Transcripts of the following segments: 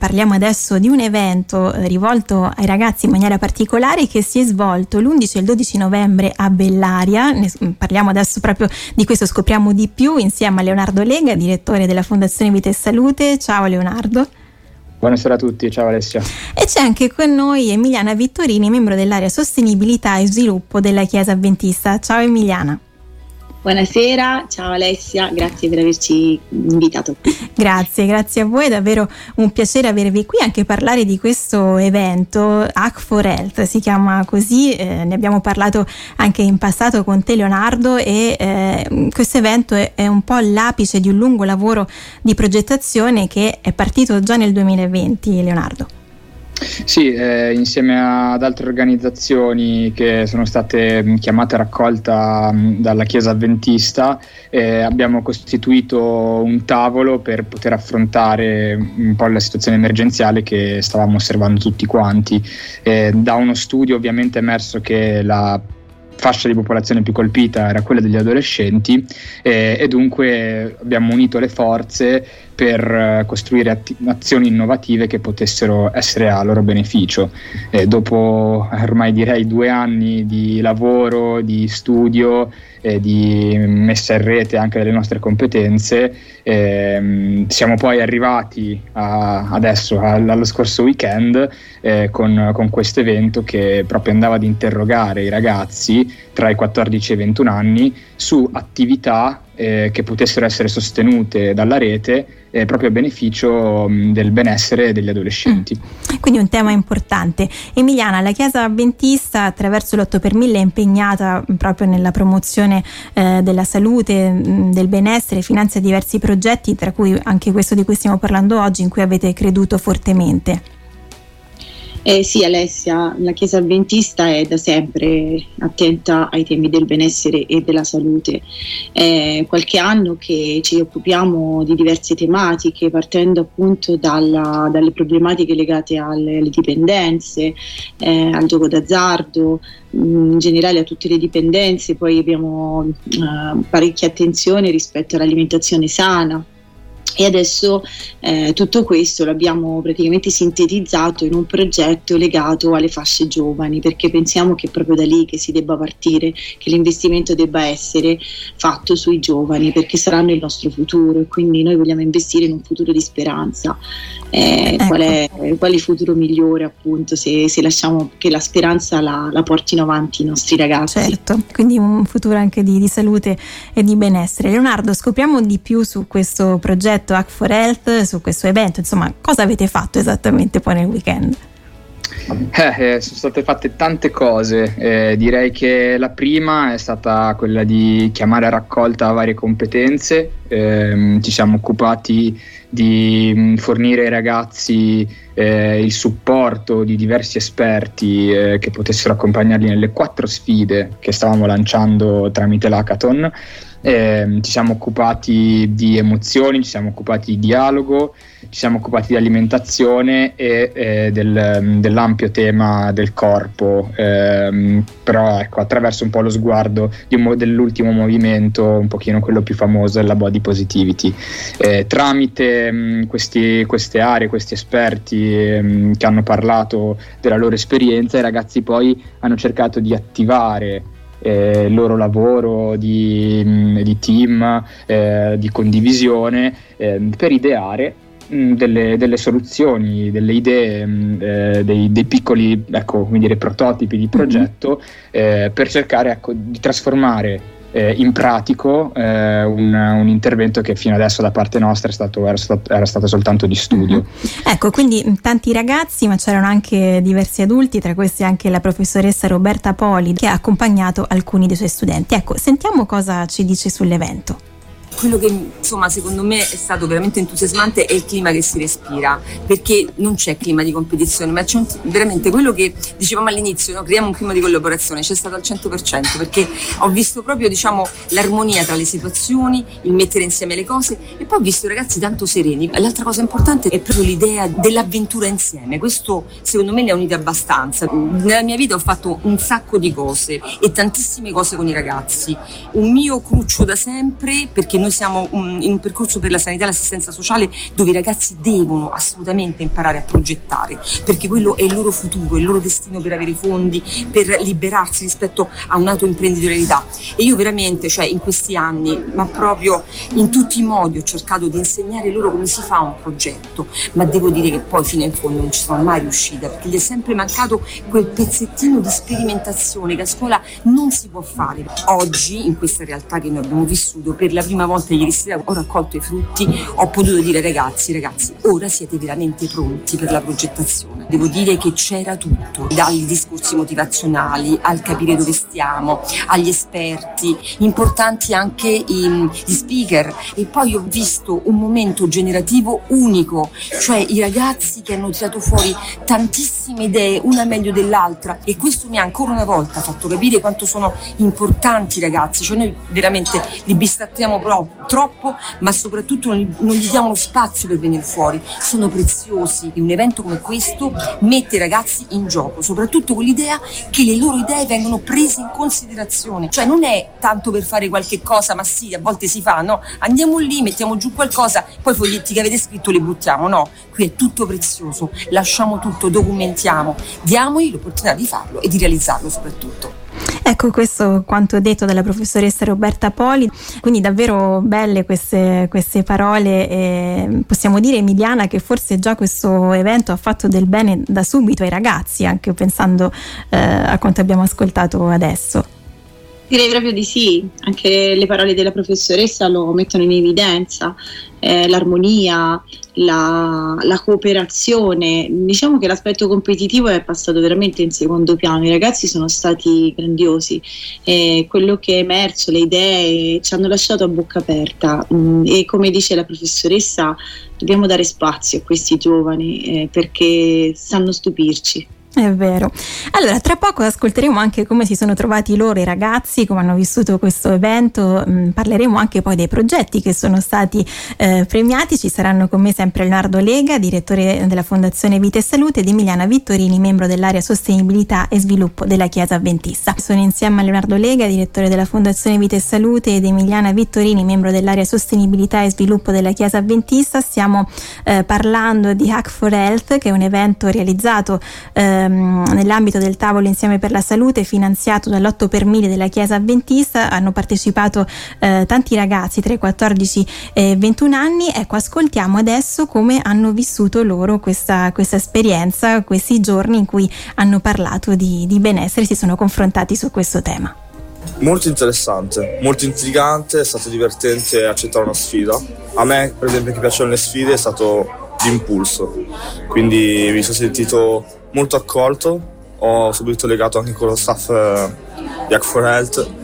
Parliamo adesso di un evento eh, rivolto ai ragazzi in maniera particolare che si è svolto l'11 e il 12 novembre a Bellaria. Ne parliamo adesso proprio di questo, scopriamo di più insieme a Leonardo Lega, direttore della Fondazione Vita e Salute. Ciao Leonardo. Buonasera a tutti, ciao Alessia. E c'è anche con noi Emiliana Vittorini, membro dell'area Sostenibilità e Sviluppo della Chiesa Adventista. Ciao Emiliana. Buonasera, ciao Alessia, grazie per averci invitato. Grazie, grazie a voi, è davvero un piacere avervi qui anche parlare di questo evento Hack for Health, si chiama così, eh, ne abbiamo parlato anche in passato con te Leonardo e eh, questo evento è, è, un po' l'apice di un lungo lavoro di progettazione che è partito già nel 2020 Leonardo. Sì, eh, insieme ad altre organizzazioni che sono state mm, chiamate a raccolta mm, dalla Chiesa Adventista, eh, abbiamo costituito un tavolo per poter affrontare un po' la situazione emergenziale che stavamo osservando tutti quanti. Eh, da uno studio ovviamente è emerso che la fascia di popolazione più colpita era quella degli adolescenti eh, e dunque abbiamo unito le forze per eh, costruire atti- azioni innovative che potessero essere a loro beneficio. Eh, dopo ormai direi due anni di lavoro, di studio, eh, di messa in rete anche delle nostre competenze, ehm, siamo poi arrivati a, adesso allo scorso weekend eh, con, con questo evento che proprio andava ad interrogare i ragazzi tra i 14 e i 21 anni su attività eh, che potessero essere sostenute dalla rete eh, proprio a beneficio mh, del benessere degli adolescenti. Mm. Quindi un tema importante. Emiliana, la Chiesa Adventista attraverso l'8 per 1000 è impegnata proprio nella promozione eh, della salute, mh, del benessere, finanzia diversi progetti, tra cui anche questo di cui stiamo parlando oggi, in cui avete creduto fortemente. Eh, sì, Alessia, la Chiesa Adventista è da sempre attenta ai temi del benessere e della salute. È qualche anno che ci occupiamo di diverse tematiche, partendo appunto dalla, dalle problematiche legate alle, alle dipendenze, eh, al gioco d'azzardo, in generale a tutte le dipendenze, poi abbiamo eh, parecchia attenzione rispetto all'alimentazione sana e adesso eh, tutto questo l'abbiamo praticamente sintetizzato in un progetto legato alle fasce giovani, perché pensiamo che è proprio da lì che si debba partire, che l'investimento debba essere fatto sui giovani, perché saranno il nostro futuro e quindi noi vogliamo investire in un futuro di speranza. Eh, ecco. qual, è, qual, è, il futuro migliore appunto se, se lasciamo che la speranza la, la, portino avanti i nostri ragazzi? Certo, quindi un futuro anche di, di salute e di benessere. Leonardo, scopriamo di più su questo progetto progetto Hack for Health, su questo evento, insomma cosa avete fatto esattamente poi nel weekend? Eh, eh, sono state fatte tante cose, eh, direi che la prima è stata quella di chiamare a raccolta varie competenze, eh, ci siamo occupati di mm, fornire ai ragazzi eh, il supporto di diversi esperti eh, che potessero accompagnarli nelle quattro sfide che stavamo lanciando tramite l'hackathon eh, ci siamo occupati di emozioni, ci siamo occupati di dialogo, ci siamo occupati di alimentazione e eh, del, dell'ampio tema del corpo, eh, però ecco, attraverso un po' lo sguardo un, dell'ultimo movimento, un pochino quello più famoso della body positivity. Tramite mh, questi, queste aree, questi esperti mh, che hanno parlato della loro esperienza, i ragazzi poi hanno cercato di attivare eh, il loro lavoro di, mm, di team, eh, di condivisione, eh, per ideare mm, delle, delle, soluzioni, delle idee, mm, eh, dei, dei, piccoli ecco, dire, prototipi di progetto mm-hmm. per cercare ecco, di trasformare eh, in pratico eh, un, un, intervento che fino adesso da parte nostra stato, era, stato, era, stato, soltanto di studio. Uh-huh. Ecco, quindi tanti ragazzi, ma c'erano anche diversi adulti, tra questi anche la professoressa Roberta Poli che ha accompagnato alcuni dei suoi studenti. Ecco, sentiamo cosa ci dice sull'evento quello che insomma secondo me è stato veramente entusiasmante è il clima che si respira, perché non c'è clima di competizione, ma c'è un, veramente quello che dicevamo all'inizio, no? creiamo un clima di collaborazione, c'è stato al 100%, perché ho visto proprio diciamo, l'armonia tra le situazioni, il mettere insieme le cose e poi ho visto i ragazzi tanto sereni. L'altra cosa importante è proprio l'idea dell'avventura insieme, questo secondo me li ha uniti abbastanza. Nella mia vita ho fatto un sacco di cose e tantissime cose con i ragazzi, un mio cruccio da sempre perché noi noi siamo in un percorso per la sanità e l'assistenza sociale dove i ragazzi devono assolutamente imparare a progettare, perché quello è il loro futuro, il loro destino per avere fondi, per liberarsi rispetto a un'autoimprenditorialità. E io veramente, cioè in questi anni, ma proprio in tutti i modi ho cercato di insegnare loro come si fa un progetto, ma devo dire che poi fino in fondo non ci sono mai riuscita, perché gli è sempre mancato quel pezzettino di sperimentazione che a scuola non si può fare. Oggi, in questa realtà che noi abbiamo vissuto, per la prima volta ieri sera ho raccolto i frutti, ho potuto dire ragazzi, ragazzi, ora siete veramente pronti per la progettazione. Devo dire che c'era tutto, dai discorsi motivazionali al capire dove stiamo, agli esperti, importanti anche i, gli speaker. E poi ho visto un momento generativo unico, cioè i ragazzi che hanno tirato fuori tantissime idee, una meglio dell'altra. E questo mi ha ancora una volta fatto capire quanto sono importanti i ragazzi, cioè noi veramente li bistattiamo pro- troppo ma soprattutto non non gli diamo lo spazio per venire fuori, sono preziosi e un evento come questo mette i ragazzi in gioco, soprattutto con l'idea che le loro idee vengono prese in considerazione, cioè non è tanto per fare qualche cosa, ma sì, a volte si fa, no? Andiamo lì, mettiamo giù qualcosa, poi i foglietti che avete scritto li buttiamo, no? Qui è tutto prezioso, lasciamo tutto, documentiamo, diamogli l'opportunità di farlo e di realizzarlo soprattutto. Ecco questo quanto detto dalla professoressa Roberta Poli, quindi davvero belle queste, queste parole. E possiamo dire Emiliana che forse già questo evento ha fatto del bene da subito ai ragazzi, anche pensando eh, a quanto abbiamo ascoltato adesso. Direi proprio di sì, anche le parole della professoressa lo mettono in evidenza, eh, l'armonia, la, la, cooperazione. Diciamo che l'aspetto competitivo è passato veramente in secondo piano, i ragazzi sono stati grandiosi, eh, quello che è emerso, le idee ci hanno lasciato a bocca aperta. Mm, e come dice la professoressa dobbiamo dare spazio a questi giovani eh, perché sanno stupirci. È vero. Allora, tra poco ascolteremo anche come si sono trovati loro i ragazzi, come hanno vissuto questo evento, mm, parleremo anche poi dei progetti che sono stati eh, premiati, ci saranno con me sempre Leonardo Lega, direttore della Fondazione Vita e Salute ed Emiliana Vittorini, membro dell'area Sostenibilità e Sviluppo della Chiesa Adventista. Sono insieme a Leonardo Lega, direttore della Fondazione Vita e Salute ed Emiliana Vittorini, membro dell'area Sostenibilità e Sviluppo della Chiesa Adventista. Stiamo eh, parlando di Hack for Health, che è un evento realizzato eh, ehm, nell'ambito del tavolo Insieme per la Salute finanziato dall'8 per 1000 della Chiesa Adventista hanno partecipato eh, tanti ragazzi tra i 14 e i 21 anni. Ecco, ascoltiamo adesso come hanno vissuto loro questa, questa esperienza, questi giorni in cui hanno parlato di, di benessere e si sono confrontati su questo tema. Molto interessante, molto intrigante, è stato divertente accettare una sfida. A me, per esempio, che piacciono le sfide, è stato di impulso, quindi mi sono sentito molto accolto, ho subito legato anche con lo staff eh, di Act for Health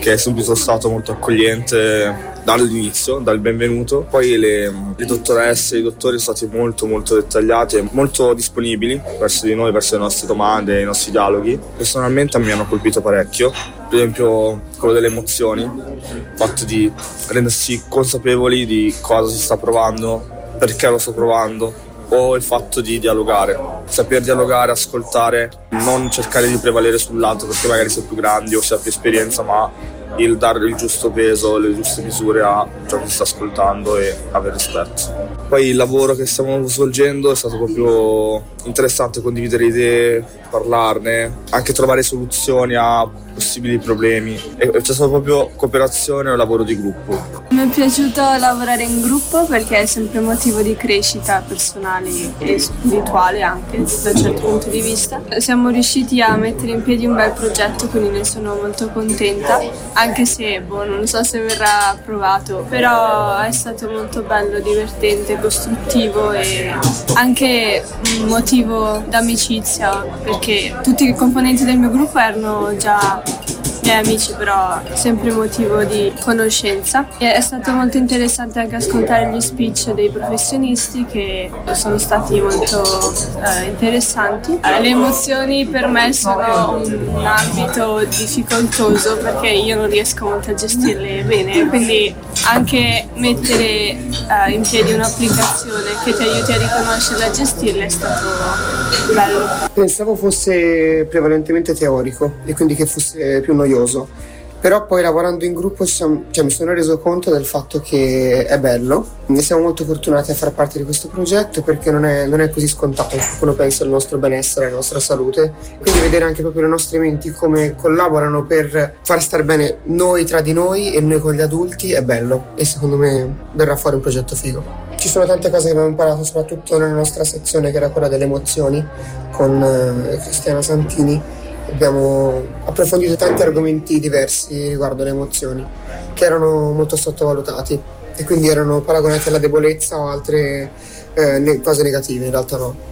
che è subito stato molto accogliente dall'inizio, dal benvenuto. Poi le, le dottoresse e i dottori sono stati molto molto dettagliati e molto disponibili verso di noi, verso le nostre domande, i nostri dialoghi. Personalmente me hanno colpito parecchio, per esempio quello delle emozioni, il fatto di rendersi consapevoli di cosa si sta provando, perché lo sto provando, o il fatto di dialogare, saper dialogare, ascoltare, non cercare di prevalere sull'altro perché magari sei più grandi o sei più esperienza, ma il dare il giusto peso, le giuste misure a ciò che sta ascoltando e avere rispetto. Poi il lavoro che stiamo svolgendo è stato proprio interessante condividere idee, parlarne, anche trovare soluzioni a possibili problemi. C'è stata proprio cooperazione e lavoro di gruppo. Mi è piaciuto lavorare in gruppo perché è sempre motivo di crescita personale e spirituale anche da un certo punto di vista. Siamo riusciti a mettere in piedi un bel progetto, quindi ne sono molto contenta, anche se boh, non so se verrà approvato, però è stato molto bello, divertente, costruttivo e anche un motivo d'amicizia perché tutti i componenti del mio gruppo erano già miei amici, però sempre motivo di conoscenza. E è stato molto interessante anche ascoltare gli speech dei professionisti che sono stati molto eh, interessanti. Le emozioni per me sono un ambito difficoltoso perché io non riesco molto a gestirle bene, quindi anche mettere eh, in piedi un'applicazione che ti aiuti a riconoscerle e a gestirle è stato bello. Pensavo fosse prevalentemente teorico e quindi che fosse più noioso. Però poi lavorando in gruppo siamo, cioè, mi sono reso conto del fatto che è bello, ne siamo molto fortunati a far parte di questo progetto perché non è, non è così scontato. Qualcuno pensa al nostro benessere, alla nostra salute, quindi vedere anche proprio le nostre menti come collaborano per far star bene noi tra di noi e noi con gli adulti è bello. E secondo me verrà fuori un progetto figo. Ci sono tante cose che abbiamo imparato, soprattutto nella nostra sezione che era quella delle emozioni con eh, Cristiana Santini abbiamo approfondito tanti argomenti diversi riguardo le emozioni che erano molto sottovalutati e quindi erano paragonati alla debolezza o altre eh, cose negative, in realtà no.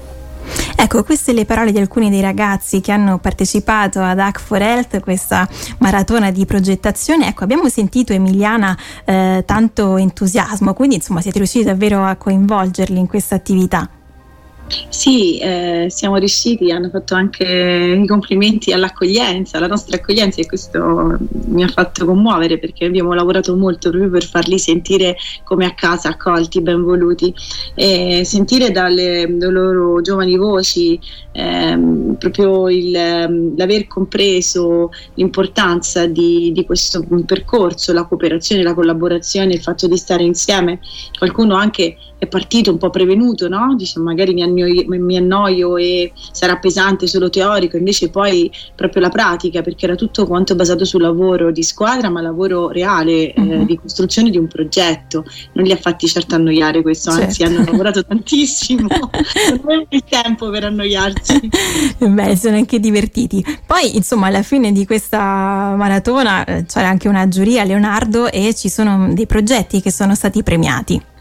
Ecco, queste le parole di alcuni dei ragazzi che hanno partecipato ad Hack for Health, questa maratona di progettazione. Ecco, abbiamo sentito Emiliana eh, tanto entusiasmo, quindi insomma siete riusciti davvero a coinvolgerli in questa attività. Sì, eh, siamo riusciti, hanno fatto anche i complimenti all'accoglienza, alla nostra accoglienza e questo mi ha fatto commuovere perché abbiamo lavorato molto proprio per farli sentire come a casa, accolti, benvoluti e sentire dalle, dalle loro giovani voci ehm, proprio il, ehm, l'aver compreso l'importanza di, di questo percorso, la cooperazione, la collaborazione, il fatto di stare insieme. Qualcuno anche è partito un po' prevenuto, no? Dice magari mi annoio, mi annoio, e sarà pesante solo teorico, invece poi proprio la pratica, perché era tutto quanto basato sul lavoro di squadra, ma lavoro reale mm-hmm. eh, di costruzione di un progetto. Non li ha fatti certo annoiare questo, certo. anzi hanno lavorato tantissimo, non avevano il tempo per annoiarsi. Beh, sono anche divertiti. Poi, insomma, alla fine di questa maratona eh, c'era anche una giuria Leonardo e ci sono dei progetti che sono stati premiati.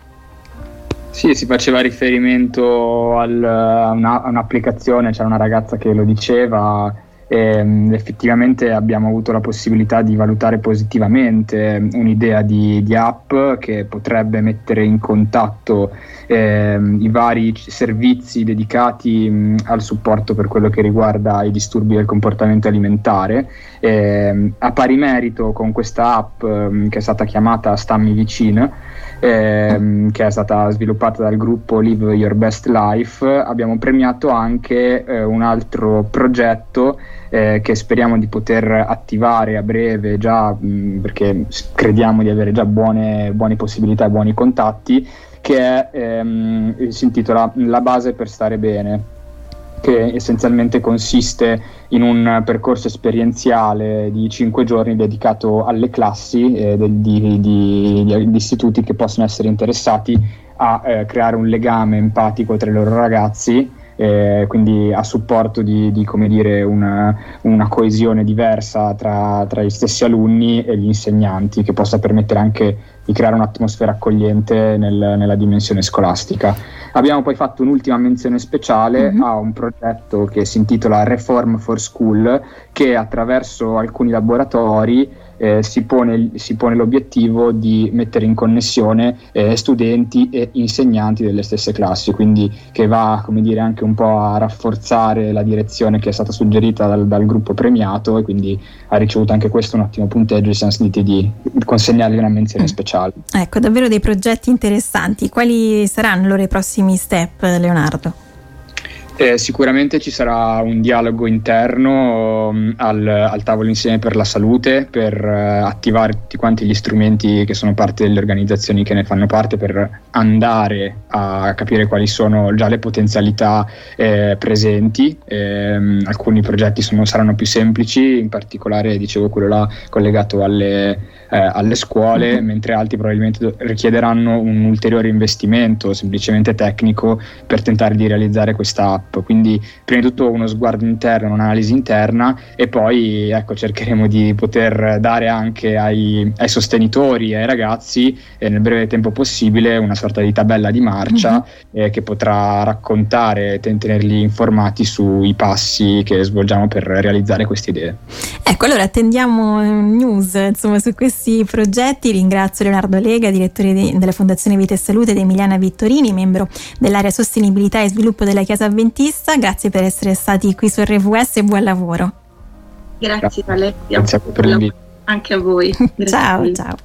Sì, si faceva riferimento al, a, una, a, un'applicazione, c'era una ragazza che lo diceva e um, effettivamente abbiamo avuto la possibilità di valutare positivamente un'idea di, di app che potrebbe mettere in contatto eh, i vari servizi dedicati mh, al supporto per quello che riguarda i disturbi del comportamento alimentare. Eh, a pari merito con questa app mh, che è stata chiamata Stammi Vicino, ehm, che è stata sviluppata dal gruppo Live Your Best Life, abbiamo premiato anche eh, un altro progetto eh, che speriamo di poter attivare a breve già mh, perché crediamo di avere già buone, buone possibilità e buoni contatti che è, ehm, si intitola La base per stare bene che essenzialmente consiste in un percorso esperienziale di cinque giorni dedicato alle classi eh, di, di, di, di, istituti che possono essere interessati a eh, creare un legame empatico tra i loro ragazzi eh, quindi a supporto di, di dire, una, una, coesione diversa tra, tra, gli stessi alunni e gli insegnanti, che possa permettere anche di creare un'atmosfera accogliente nel, nella dimensione scolastica. Abbiamo poi fatto un'ultima menzione speciale mm-hmm. a un progetto che si intitola Reform for School, che attraverso alcuni laboratori eh, si, pone, si, pone, l'obiettivo di mettere in connessione eh, studenti e insegnanti delle stesse classi, quindi che va come dire, anche un po' a rafforzare la direzione che è stata suggerita dal, dal gruppo premiato e quindi ha ricevuto anche questo un ottimo punteggio e siamo sentiti di consegnargli una menzione mm. speciale. Ecco, davvero dei progetti interessanti. Quali saranno i prossimi step, Leonardo? Eh, sicuramente ci sarà un dialogo interno um, al, al, tavolo insieme per la salute per uh, attivare tutti quanti gli strumenti che sono parte delle organizzazioni che ne fanno parte per andare a capire quali sono già le potenzialità eh, presenti. Eh, alcuni progetti sono, saranno più semplici, in particolare dicevo quello là collegato alle, eh, alle scuole, mm-hmm. mentre altri probabilmente richiederanno un ulteriore investimento semplicemente tecnico per tentare di realizzare questa app. Quindi prima di tutto uno sguardo interno, un'analisi interna e poi ecco, cercheremo di poter dare anche ai, ai sostenitori e ai ragazzi eh, nel breve tempo possibile una sorta di tabella di marcia uh-huh. eh, che potrà raccontare e tenerli informati sui passi che svolgiamo per realizzare queste idee. Ecco, allora attendiamo news insomma, su questi progetti. Ringrazio Leonardo Lega, direttore de- della Fondazione Vita e Salute ed Emiliana Vittorini, membro dell'area Sostenibilità e Sviluppo della Chiesa Avventista Battista, grazie per essere stati qui su RVS e buon lavoro. Grazie Alessia. Grazie per l'invito. Anche a voi. ciao, ciao.